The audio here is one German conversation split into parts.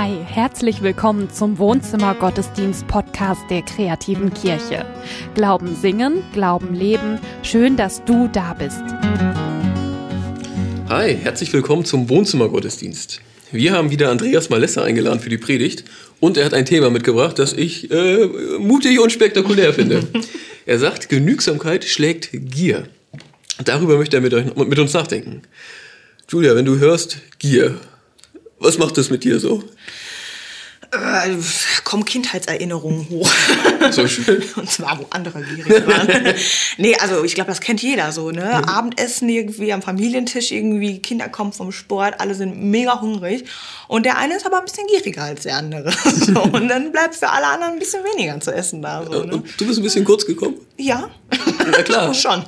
Hi, herzlich willkommen zum Wohnzimmer Gottesdienst Podcast der kreativen Kirche. Glauben singen, Glauben leben. Schön, dass du da bist. Hi, herzlich willkommen zum Wohnzimmer Gottesdienst. Wir haben wieder Andreas Malessa eingeladen für die Predigt und er hat ein Thema mitgebracht, das ich äh, mutig und spektakulär finde. er sagt, Genügsamkeit schlägt Gier. Darüber möchte er mit, euch, mit uns nachdenken. Julia, wenn du hörst Gier, was macht das mit dir so? Äh, kommen Kindheitserinnerungen hoch. So schön. Und zwar, wo andere gierig waren. nee, also ich glaube, das kennt jeder so, ne? Mhm. Abendessen irgendwie am Familientisch, irgendwie Kinder kommen vom Sport, alle sind mega hungrig. Und der eine ist aber ein bisschen gieriger als der andere. So, und dann bleibt für alle anderen ein bisschen weniger zu essen da. So, ne? Du bist ein bisschen kurz gekommen? Ja. Ja, klar. schon.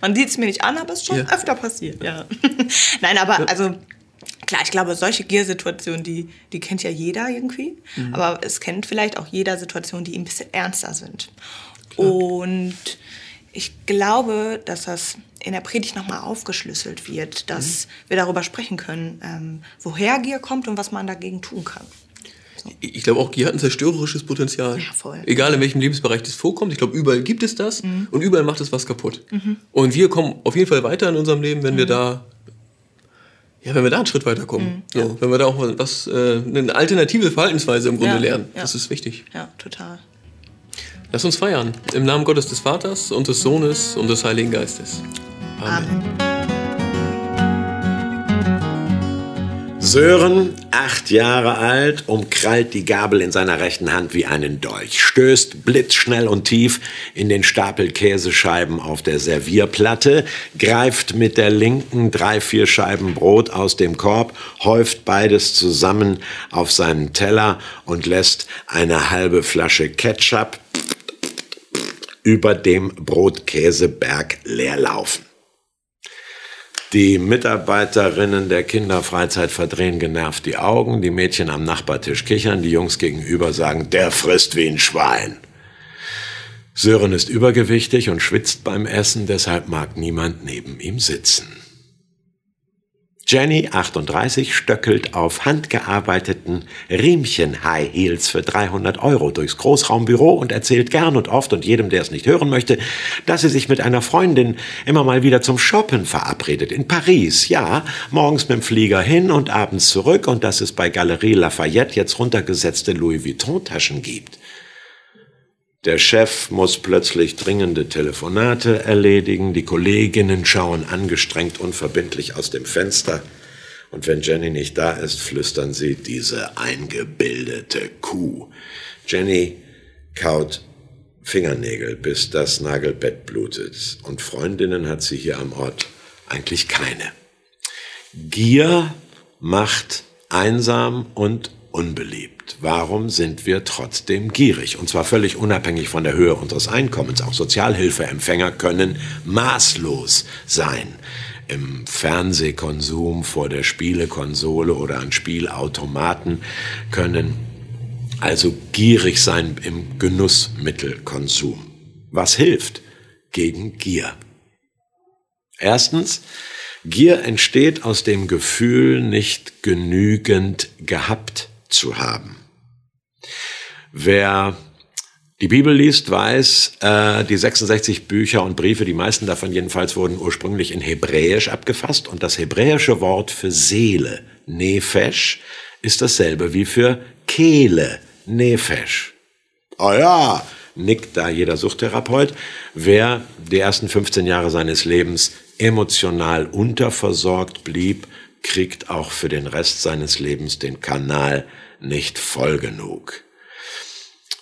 Man sieht es mir nicht an, aber es ist schon ja. öfter passiert, ja. Nein, aber also Klar, ich glaube, solche Giersituationen, die, die kennt ja jeder irgendwie. Mhm. Aber es kennt vielleicht auch jeder Situationen, die ein bisschen ernster sind. Klar. Und ich glaube, dass das in der Predigt nochmal aufgeschlüsselt wird, dass mhm. wir darüber sprechen können, ähm, woher Gier kommt und was man dagegen tun kann. So. Ich glaube auch, Gier hat ein zerstörerisches Potenzial. Ja, voll. Egal in welchem Lebensbereich das vorkommt. Ich glaube, überall gibt es das mhm. und überall macht es was kaputt. Mhm. Und wir kommen auf jeden Fall weiter in unserem Leben, wenn wir mhm. da ja, wenn wir da einen Schritt weiterkommen. Mhm, so, Wenn wir da auch was, äh, eine alternative Verhaltensweise im Grunde ja, lernen. Ja. Das ist wichtig. Ja, total. Lass uns feiern. Im Namen Gottes des Vaters und des Sohnes und des Heiligen Geistes. Amen. Amen. Sören, acht Jahre alt, umkrallt die Gabel in seiner rechten Hand wie einen Dolch, stößt blitzschnell und tief in den Stapel Käsescheiben auf der Servierplatte, greift mit der linken drei, vier Scheiben Brot aus dem Korb, häuft beides zusammen auf seinen Teller und lässt eine halbe Flasche Ketchup über dem Brotkäseberg leerlaufen. Die Mitarbeiterinnen der Kinderfreizeit verdrehen genervt die Augen, die Mädchen am Nachbartisch kichern, die Jungs gegenüber sagen, der frisst wie ein Schwein. Sören ist übergewichtig und schwitzt beim Essen, deshalb mag niemand neben ihm sitzen. Jenny, 38, stöckelt auf handgearbeiteten Riemchen-High Heels für 300 Euro durchs Großraumbüro und erzählt gern und oft und jedem, der es nicht hören möchte, dass sie sich mit einer Freundin immer mal wieder zum Shoppen verabredet. In Paris, ja, morgens mit dem Flieger hin und abends zurück und dass es bei Galerie Lafayette jetzt runtergesetzte Louis Vuitton-Taschen gibt. Der Chef muss plötzlich dringende Telefonate erledigen, die Kolleginnen schauen angestrengt unverbindlich aus dem Fenster, und wenn Jenny nicht da ist, flüstern sie diese eingebildete Kuh. Jenny kaut Fingernägel, bis das Nagelbett blutet, und Freundinnen hat sie hier am Ort eigentlich keine. Gier macht einsam und unbeliebt. Warum sind wir trotzdem gierig? Und zwar völlig unabhängig von der Höhe unseres Einkommens. Auch Sozialhilfeempfänger können maßlos sein. Im Fernsehkonsum, vor der Spielekonsole oder an Spielautomaten können also gierig sein im Genussmittelkonsum. Was hilft gegen Gier? Erstens, Gier entsteht aus dem Gefühl, nicht genügend gehabt zu haben. Wer die Bibel liest, weiß, äh, die 66 Bücher und Briefe, die meisten davon jedenfalls wurden ursprünglich in Hebräisch abgefasst und das hebräische Wort für Seele, Nefesh, ist dasselbe wie für Kehle, Nefesh. Oh ja, nickt da jeder Suchttherapeut. Wer die ersten 15 Jahre seines Lebens emotional unterversorgt blieb, kriegt auch für den Rest seines Lebens den Kanal nicht voll genug.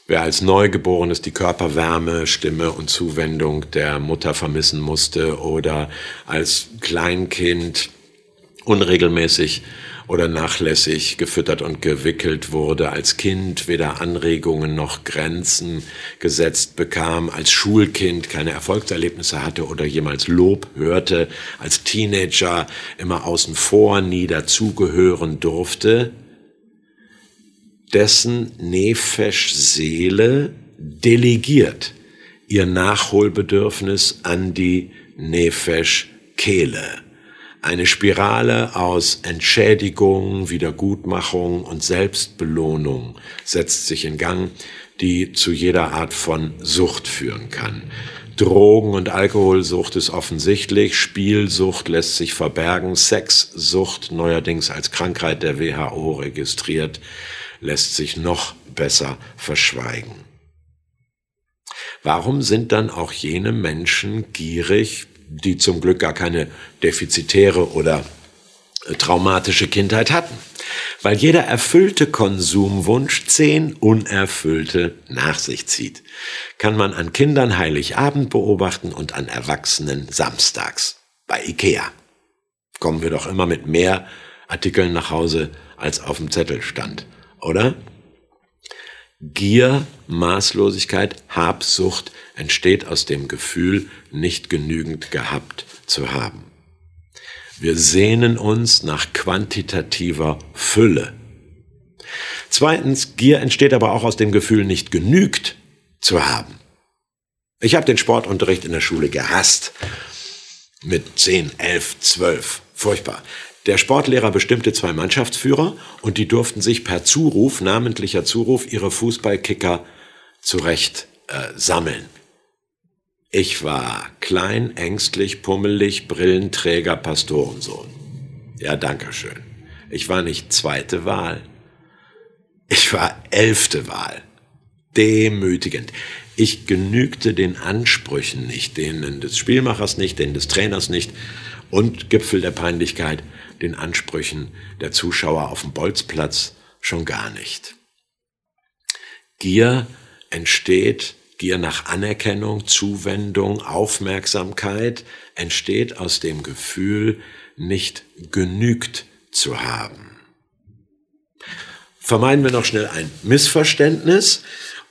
Wer als Neugeborenes die Körperwärme, Stimme und Zuwendung der Mutter vermissen musste oder als Kleinkind unregelmäßig oder nachlässig gefüttert und gewickelt wurde, als Kind weder Anregungen noch Grenzen gesetzt bekam, als Schulkind keine Erfolgserlebnisse hatte oder jemals Lob hörte, als Teenager immer außen vor, nie dazugehören durfte, dessen Nefesh-Seele delegiert ihr Nachholbedürfnis an die Nefesh-Kehle Eine Spirale aus Entschädigung, Wiedergutmachung und Selbstbelohnung setzt sich in Gang, die zu jeder Art von Sucht führen kann. Drogen- und Alkoholsucht ist offensichtlich, Spielsucht lässt sich verbergen, Sexsucht neuerdings als Krankheit der WHO registriert, lässt sich noch besser verschweigen. Warum sind dann auch jene Menschen gierig, die zum Glück gar keine defizitäre oder äh, traumatische Kindheit hatten? Weil jeder erfüllte Konsumwunsch zehn unerfüllte nach sich zieht. Kann man an Kindern Heiligabend beobachten und an Erwachsenen samstags bei Ikea. Kommen wir doch immer mit mehr Artikeln nach Hause, als auf dem Zettel stand, oder? Gier, Maßlosigkeit, Habsucht entsteht aus dem Gefühl, nicht genügend gehabt zu haben. Wir sehnen uns nach quantitativer Fülle. Zweitens, Gier entsteht aber auch aus dem Gefühl, nicht genügt zu haben. Ich habe den Sportunterricht in der Schule gehasst. Mit 10, 11, 12. Furchtbar. Der Sportlehrer bestimmte zwei Mannschaftsführer und die durften sich per Zuruf, namentlicher Zuruf, ihre Fußballkicker zurecht äh, sammeln. Ich war klein, ängstlich, pummelig, Brillenträger, Pastorensohn. Ja, danke schön. Ich war nicht zweite Wahl. Ich war elfte Wahl. Demütigend. Ich genügte den Ansprüchen nicht, denen des Spielmachers nicht, denen des Trainers nicht und Gipfel der Peinlichkeit, den Ansprüchen der Zuschauer auf dem Bolzplatz schon gar nicht. Gier entsteht, Gier nach Anerkennung, Zuwendung, Aufmerksamkeit entsteht aus dem Gefühl, nicht genügt zu haben. Vermeiden wir noch schnell ein Missverständnis.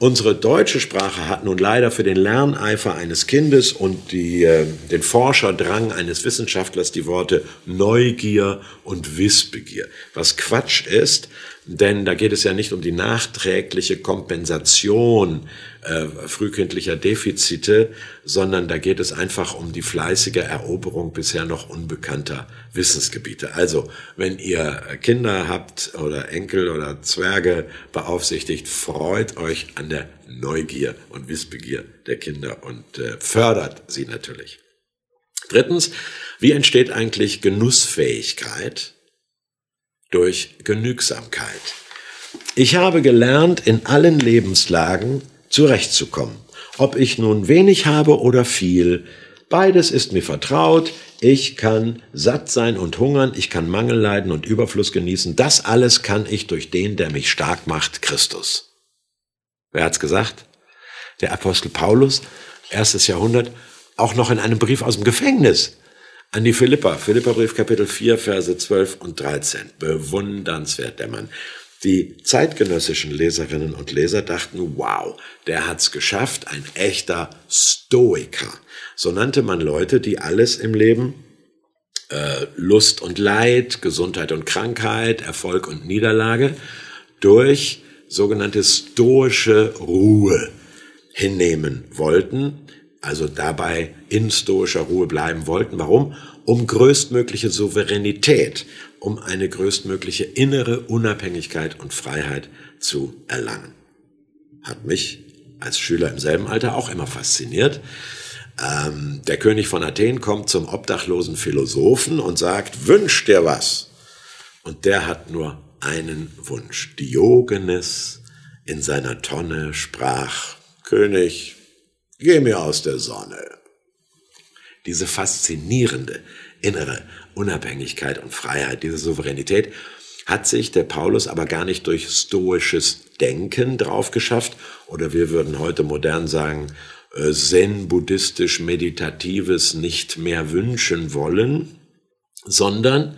Unsere deutsche Sprache hat nun leider für den Lerneifer eines Kindes und die, äh, den Forscherdrang eines Wissenschaftlers die Worte Neugier und Wissbegier. Was Quatsch ist, denn da geht es ja nicht um die nachträgliche Kompensation äh, frühkindlicher Defizite, sondern da geht es einfach um die fleißige Eroberung bisher noch unbekannter Wissensgebiete. Also, wenn ihr Kinder habt oder Enkel oder Zwerge beaufsichtigt, freut euch an der Neugier und Wissbegier der Kinder und äh, fördert sie natürlich. Drittens, wie entsteht eigentlich Genussfähigkeit? Durch Genügsamkeit. Ich habe gelernt, in allen Lebenslagen zurechtzukommen. Ob ich nun wenig habe oder viel, beides ist mir vertraut. Ich kann satt sein und hungern, ich kann Mangel leiden und Überfluss genießen. Das alles kann ich durch den, der mich stark macht, Christus. Wer hat's gesagt? Der Apostel Paulus, erstes Jahrhundert, auch noch in einem Brief aus dem Gefängnis an die Philippa. Philippa-Brief, Kapitel 4, Verse 12 und 13. Bewundernswert, der Mann. Die zeitgenössischen Leserinnen und Leser dachten, wow, der hat's geschafft, ein echter Stoiker. So nannte man Leute, die alles im Leben, äh, Lust und Leid, Gesundheit und Krankheit, Erfolg und Niederlage, durch sogenannte stoische Ruhe hinnehmen wollten, also dabei in stoischer Ruhe bleiben wollten. Warum? Um größtmögliche Souveränität, um eine größtmögliche innere Unabhängigkeit und Freiheit zu erlangen. Hat mich als Schüler im selben Alter auch immer fasziniert. Ähm, der König von Athen kommt zum obdachlosen Philosophen und sagt, wünsch dir was. Und der hat nur einen Wunsch. Diogenes in seiner Tonne sprach, König, geh mir aus der Sonne. Diese faszinierende innere Unabhängigkeit und Freiheit, diese Souveränität, hat sich der Paulus aber gar nicht durch stoisches Denken drauf geschafft, oder wir würden heute modern sagen, äh, zen-buddhistisch meditatives nicht mehr wünschen wollen, sondern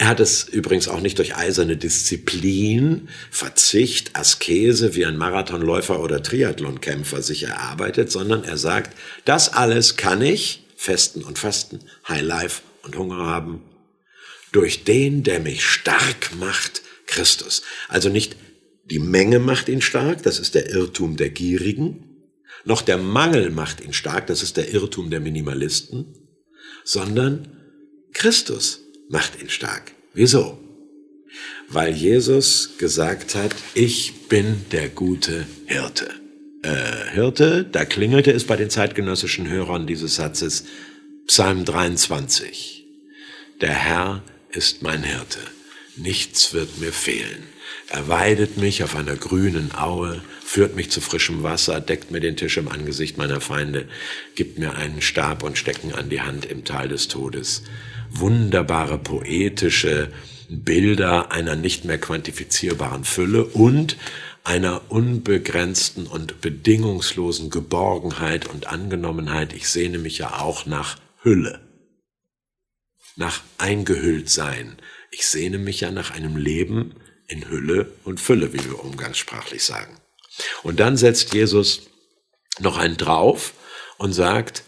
er hat es übrigens auch nicht durch eiserne Disziplin, Verzicht, Askese wie ein Marathonläufer oder Triathlonkämpfer sich erarbeitet, sondern er sagt, das alles kann ich, Festen und Fasten, Highlife und Hunger haben, durch den, der mich stark macht, Christus. Also nicht die Menge macht ihn stark, das ist der Irrtum der Gierigen, noch der Mangel macht ihn stark, das ist der Irrtum der Minimalisten, sondern Christus macht ihn stark. Wieso? Weil Jesus gesagt hat, ich bin der gute Hirte. Äh, Hirte, da klingelte es bei den zeitgenössischen Hörern dieses Satzes Psalm 23. Der Herr ist mein Hirte, nichts wird mir fehlen. Er weidet mich auf einer grünen Aue, führt mich zu frischem Wasser, deckt mir den Tisch im Angesicht meiner Feinde, gibt mir einen Stab und Stecken an die Hand im Tal des Todes. Wunderbare poetische Bilder einer nicht mehr quantifizierbaren Fülle und einer unbegrenzten und bedingungslosen Geborgenheit und Angenommenheit. Ich sehne mich ja auch nach Hülle, nach eingehüllt sein. Ich sehne mich ja nach einem Leben in Hülle und Fülle, wie wir umgangssprachlich sagen. Und dann setzt Jesus noch einen drauf und sagt,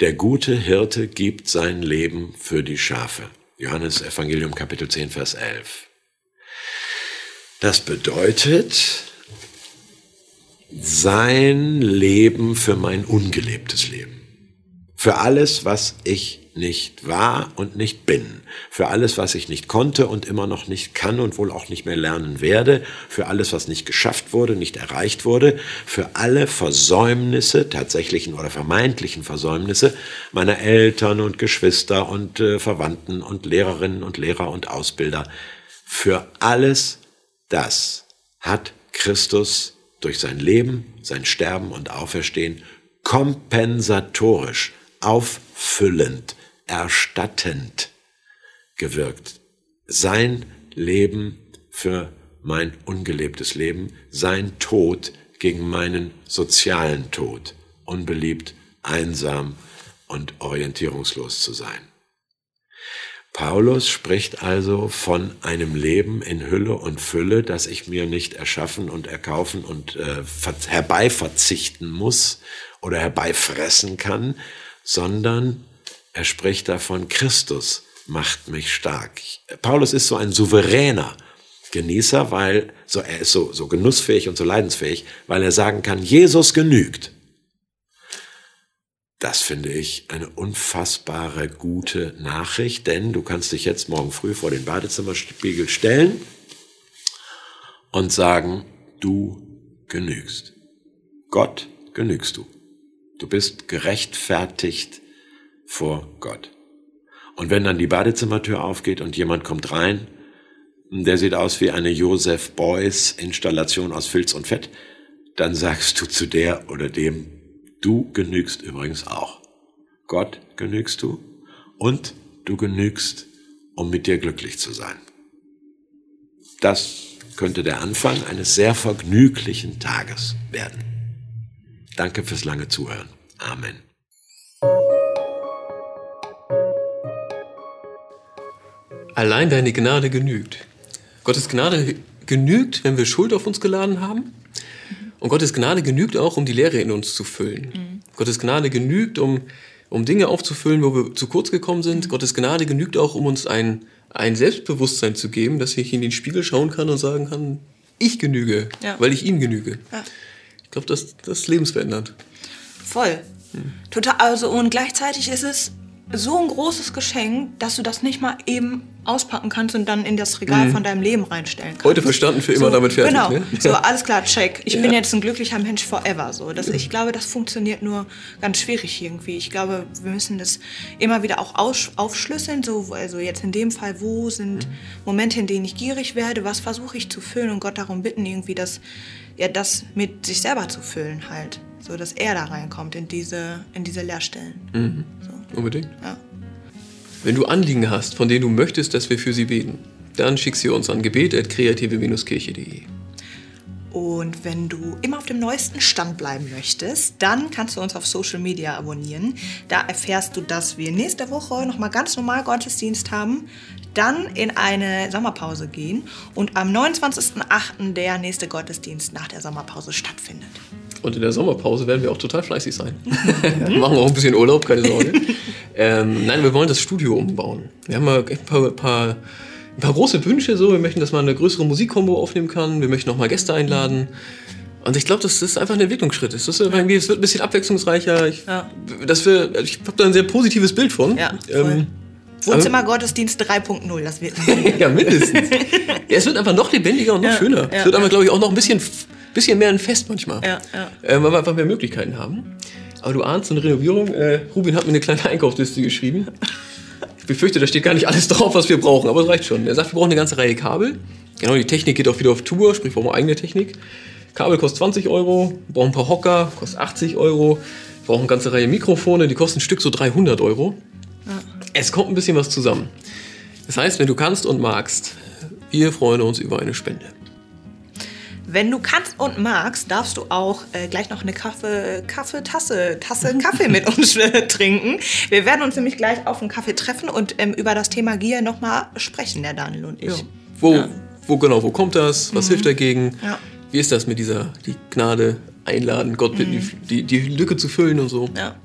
der gute Hirte gibt sein Leben für die Schafe. Johannes Evangelium Kapitel 10, Vers 11. Das bedeutet, sein Leben für mein ungelebtes Leben. Für alles, was ich nicht war und nicht bin. Für alles, was ich nicht konnte und immer noch nicht kann und wohl auch nicht mehr lernen werde. Für alles, was nicht geschafft wurde, nicht erreicht wurde. Für alle Versäumnisse, tatsächlichen oder vermeintlichen Versäumnisse meiner Eltern und Geschwister und äh, Verwandten und Lehrerinnen und Lehrer und Ausbilder. Für alles das hat Christus durch sein Leben, sein Sterben und Auferstehen kompensatorisch, auffüllend erstattend gewirkt. Sein Leben für mein ungelebtes Leben, sein Tod gegen meinen sozialen Tod, unbeliebt, einsam und orientierungslos zu sein. Paulus spricht also von einem Leben in Hülle und Fülle, das ich mir nicht erschaffen und erkaufen und äh, herbeiverzichten muss oder herbeifressen kann, sondern er spricht davon, Christus macht mich stark. Paulus ist so ein souveräner Genießer, weil so, er ist so, so genussfähig und so leidensfähig, weil er sagen kann, Jesus genügt. Das finde ich eine unfassbare gute Nachricht, denn du kannst dich jetzt morgen früh vor den Badezimmerspiegel stellen und sagen, du genügst. Gott genügst du. Du bist gerechtfertigt vor Gott. Und wenn dann die Badezimmertür aufgeht und jemand kommt rein, der sieht aus wie eine Joseph Beuys Installation aus Filz und Fett, dann sagst du zu der oder dem, du genügst übrigens auch. Gott genügst du und du genügst, um mit dir glücklich zu sein. Das könnte der Anfang eines sehr vergnüglichen Tages werden. Danke fürs lange Zuhören. Amen. Allein deine Gnade genügt. Gottes Gnade genügt, wenn wir Schuld auf uns geladen haben. Und Gottes Gnade genügt auch, um die Leere in uns zu füllen. Mhm. Gottes Gnade genügt, um, um Dinge aufzufüllen, wo wir zu kurz gekommen sind. Mhm. Gottes Gnade genügt auch, um uns ein, ein Selbstbewusstsein zu geben, dass ich in den Spiegel schauen kann und sagen kann, ich genüge, ja. weil ich ihm genüge. Ja. Ich glaube, das, das ist lebensverändernd. Voll. Hm. Total. Also, und gleichzeitig ist es so ein großes Geschenk, dass du das nicht mal eben auspacken kannst und dann in das Regal mhm. von deinem Leben reinstellen kannst. Heute verstanden, für immer so, damit fertig. Genau, ne? so alles klar, check. Ich ja. bin jetzt ein glücklicher Mensch forever. So, das, ich glaube, das funktioniert nur ganz schwierig irgendwie. Ich glaube, wir müssen das immer wieder auch aufschlüsseln. So, also jetzt in dem Fall, wo sind mhm. Momente, in denen ich gierig werde? Was versuche ich zu füllen und Gott darum bitten, irgendwie das, ja, das mit sich selber zu füllen halt. So, dass er da reinkommt in diese, in diese Leerstellen. Mhm. So. Unbedingt. Ja. Wenn du Anliegen hast, von denen du möchtest, dass wir für sie beten, dann schick sie uns an gebet.kreative-kirche.de. Und wenn du immer auf dem neuesten Stand bleiben möchtest, dann kannst du uns auf Social Media abonnieren. Da erfährst du, dass wir nächste Woche nochmal ganz normal Gottesdienst haben, dann in eine Sommerpause gehen und am 29.08. der nächste Gottesdienst nach der Sommerpause stattfindet. Und in der Sommerpause werden wir auch total fleißig sein. wir machen auch ein bisschen Urlaub, keine Sorge. ähm, nein, wir wollen das Studio umbauen. Wir haben mal ein paar, paar, ein paar große Wünsche. So. Wir möchten, dass man eine größere Musikkombo aufnehmen kann. Wir möchten auch mal Gäste einladen. Und ich glaube, das ist einfach ein Entwicklungsschritt. Es, ist irgendwie, es wird ein bisschen abwechslungsreicher. Ich, ja. dass wir, ich habe da ein sehr positives Bild von. Ja, ähm, Wohnzimmergottesdienst 3.0, das wird ja, mindestens. ja, es wird einfach noch lebendiger und noch Ja, schöner. ja, es wird aber, glaube ich, auch noch ein bisschen, bisschen mehr ein Fest manchmal. Ja, ja. Äh, weil wir einfach mehr Möglichkeiten haben. Aber du ahnst, eine Renovierung, äh, Rubin hat mir eine kleine Einkaufsliste geschrieben. Ich befürchte, da steht gar nicht alles drauf, was wir brauchen, aber es reicht schon. Er sagt, wir brauchen eine ganze Reihe Kabel. Genau, die Technik geht auch wieder auf Tour, sprich, wir brauchen eigene Technik. Kabel kostet 20 Euro, wir brauchen ein paar Hocker, kostet 80 Euro. Wir brauchen eine ganze Reihe Mikrofone, die kosten ein Stück so 300 Euro. Es kommt ein bisschen was zusammen. Das heißt, wenn du kannst und magst, wir freuen uns über eine Spende. Wenn du kannst und magst, darfst du auch äh, gleich noch eine Kaffee, Kaffeetasse, Tasse Kaffee mit uns äh, trinken. Wir werden uns nämlich gleich auf einen Kaffee treffen und ähm, über das Thema Gier nochmal sprechen, der Daniel und ich. Wo, wo genau, wo kommt das? Was hilft dagegen? Ja. Wie ist das mit dieser die Gnade einladen, Gott bitten, die, die, die Lücke zu füllen und so? Ja.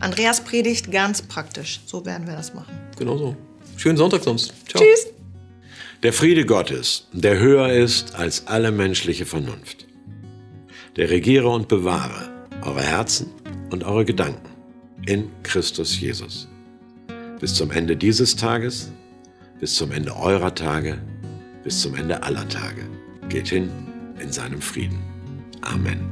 Andreas predigt ganz praktisch. So werden wir das machen. Genau so. Schönen Sonntag sonst. Ciao. Tschüss. Der Friede Gottes, der höher ist als alle menschliche Vernunft, der regiere und bewahre eure Herzen und eure Gedanken in Christus Jesus. Bis zum Ende dieses Tages, bis zum Ende eurer Tage, bis zum Ende aller Tage. Geht hin in seinem Frieden. Amen.